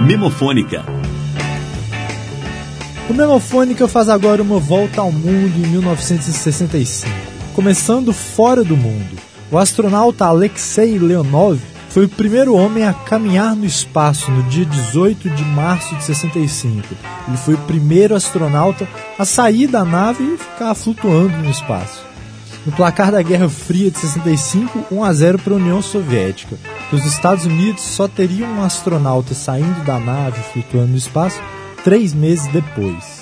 Memofônica. O Memofônica faz agora uma volta ao mundo em 1965. Começando fora do mundo, o astronauta Alexei Leonov foi o primeiro homem a caminhar no espaço no dia 18 de março de 65. Ele foi o primeiro astronauta a sair da nave e ficar flutuando no espaço. No placar da Guerra Fria de 65, 1 a 0 para a União Soviética. Os Estados Unidos só teriam um astronauta saindo da nave flutuando no espaço três meses depois.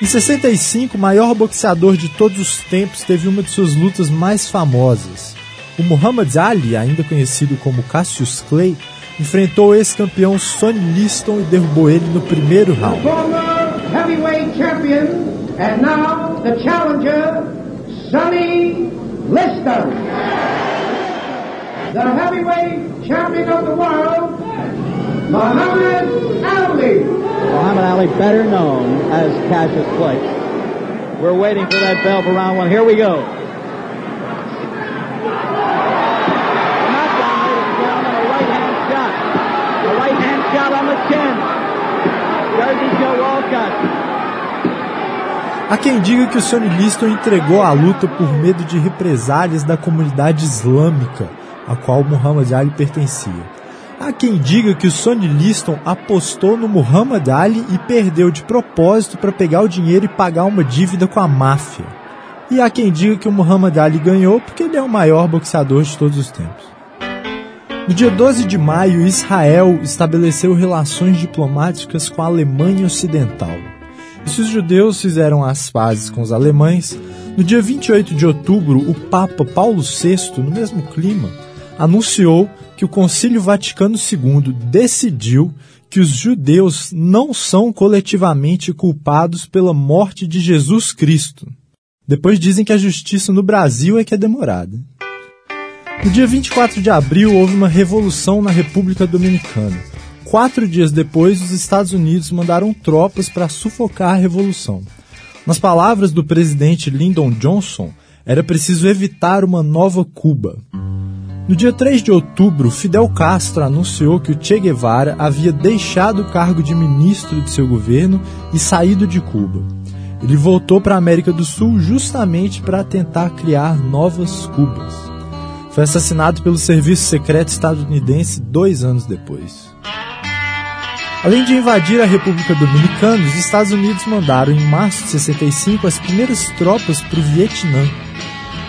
Em 65, o maior boxeador de todos os tempos teve uma de suas lutas mais famosas. O Muhammad Ali, ainda conhecido como Cassius Clay, enfrentou o ex-campeão Sonny Liston e derrubou ele no primeiro round. Sonny Liston. The heavyweight champion of the world Muhammad Ali. Muhammad Ali, better known as Cassius Clay. We're waiting for that bell for round one. Here we go. Há quem diga que o Sonny Liston entregou a luta por medo de represálias da comunidade islâmica, a qual Muhammad Ali pertencia. Há quem diga que o Sonny Liston apostou no Muhammad Ali e perdeu de propósito para pegar o dinheiro e pagar uma dívida com a máfia. E há quem diga que o Muhammad Ali ganhou porque ele é o maior boxeador de todos os tempos. No dia 12 de maio, Israel estabeleceu relações diplomáticas com a Alemanha Ocidental. Se os judeus fizeram as pazes com os alemães, no dia 28 de outubro, o Papa Paulo VI, no mesmo clima, anunciou que o Concílio Vaticano II decidiu que os judeus não são coletivamente culpados pela morte de Jesus Cristo. Depois dizem que a justiça no Brasil é que é demorada. No dia 24 de abril houve uma revolução na República Dominicana. Quatro dias depois, os Estados Unidos mandaram tropas para sufocar a revolução. Nas palavras do presidente Lyndon Johnson, era preciso evitar uma nova Cuba. No dia 3 de outubro, Fidel Castro anunciou que o Che Guevara havia deixado o cargo de ministro de seu governo e saído de Cuba. Ele voltou para a América do Sul justamente para tentar criar novas Cubas. Foi assassinado pelo Serviço Secreto estadunidense dois anos depois. Além de invadir a República Dominicana, os Estados Unidos mandaram em março de 65 as primeiras tropas para o Vietnã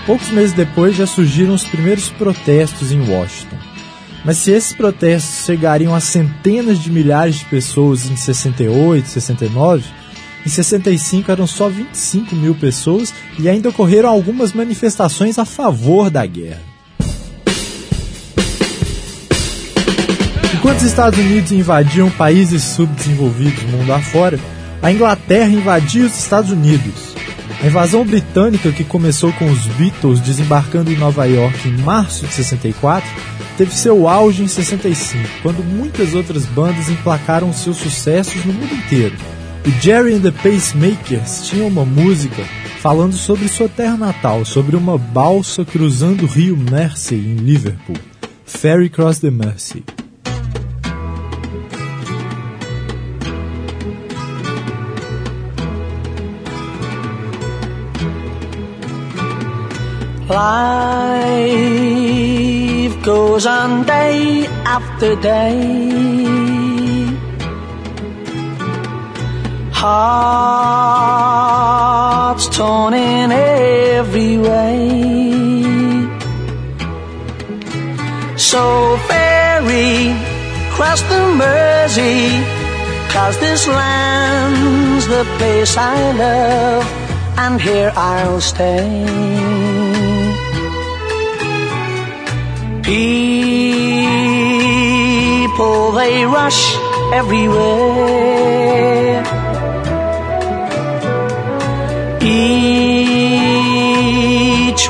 Poucos meses depois já surgiram os primeiros protestos em Washington. Mas se esses protestos chegariam a centenas de milhares de pessoas em 68, 69, em 65 eram só 25 mil pessoas e ainda ocorreram algumas manifestações a favor da guerra. Enquanto os Estados Unidos invadiam países subdesenvolvidos mundo afora, a Inglaterra invadia os Estados Unidos. A invasão britânica, que começou com os Beatles desembarcando em Nova York em março de 64, teve seu auge em 65, quando muitas outras bandas emplacaram seus sucessos no mundo inteiro. O Jerry and the Pacemakers tinha uma música falando sobre sua terra natal, sobre uma balsa cruzando o rio Mersey em Liverpool, Ferry Cross the Mersey. Life goes on day after day. Hearts torn in every way. So ferry across the Mersey, cause this land's the place I love, and here I'll stay. People, they rush everywhere. Each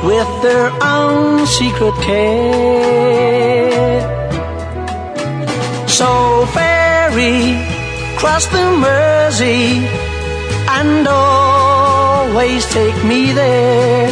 with their own secret care. So ferry, cross the Mersey, and always take me there,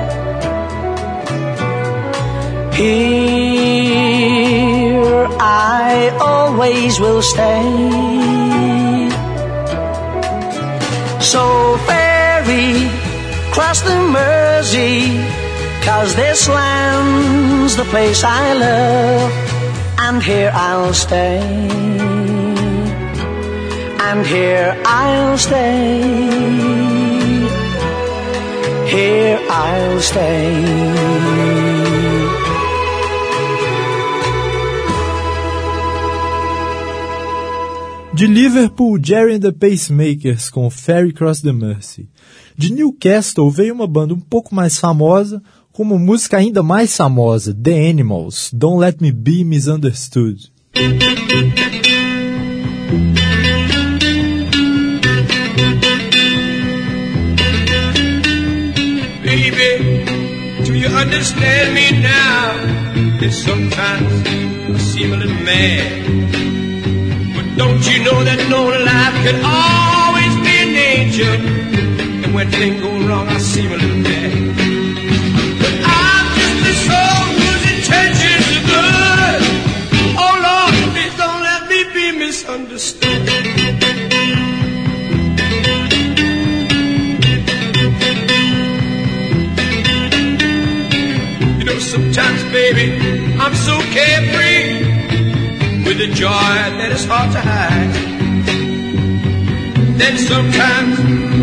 Here I always will stay. So ferry, cross the Mersey, cause this land's the place I love, and here I'll stay. And here I'll stay. Here I'll stay. De Liverpool, Jerry and the Pacemakers com Ferry Cross the Mersey. De Newcastle veio uma banda um pouco mais famosa, com uma música ainda mais famosa, The Animals, Don't Let Me Be Misunderstood. Baby, do you understand me now? Sometimes I seem a little mad. Don't you know that no life can always be an angel? And when things go wrong, I seem a little mad. But I'm just a soul whose intentions are good. Oh Lord, please don't let me be misunderstood. You know, sometimes, baby, I'm so carefree with a joy that is hard to hide. Then sometimes,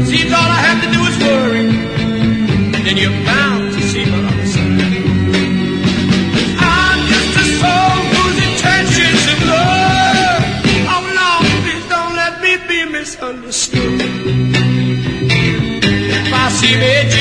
seems all I have to do is worry. Then you're bound to see my other side. I'm just a soul whose intentions are good. Oh Lord, please don't let me be misunderstood. If I seem edgy,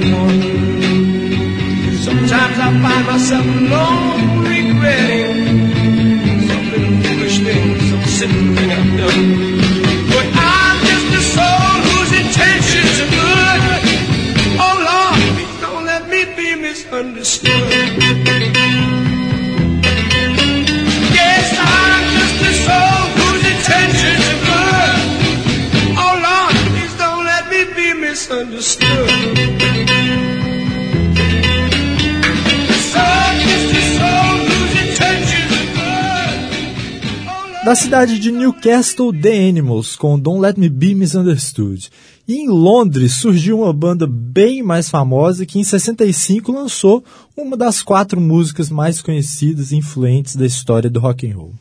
like any. Sometimes I find myself alone, regretting some little foolish thing, some simple thing I've done. But oh, I'm just a soul whose intentions are good. Oh Lord, please don't let me be misunderstood. Yes, Da cidade de Newcastle, The Animals, com Don't Let Me Be Misunderstood. E em Londres surgiu uma banda bem mais famosa que em 65 lançou uma das quatro músicas mais conhecidas e influentes da história do rock and roll.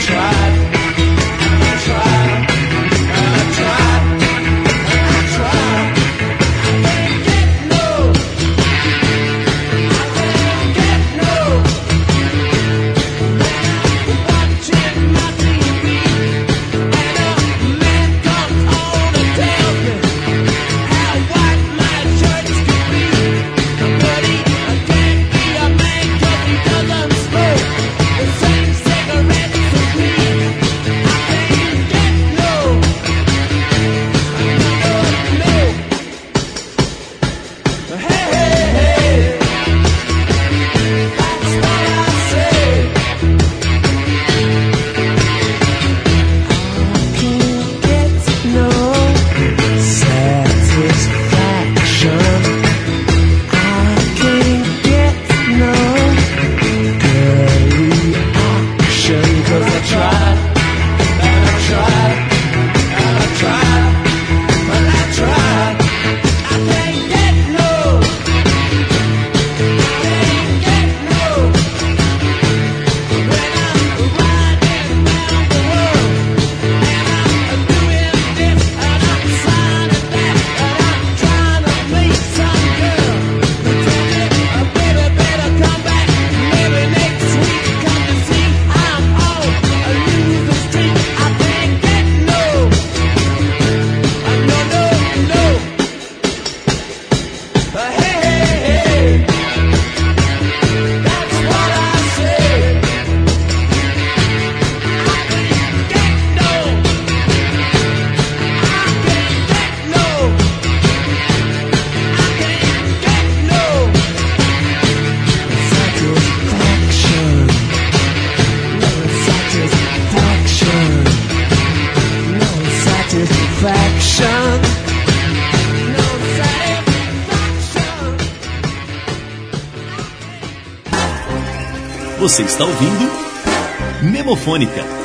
tried. Você está ouvindo Memofônica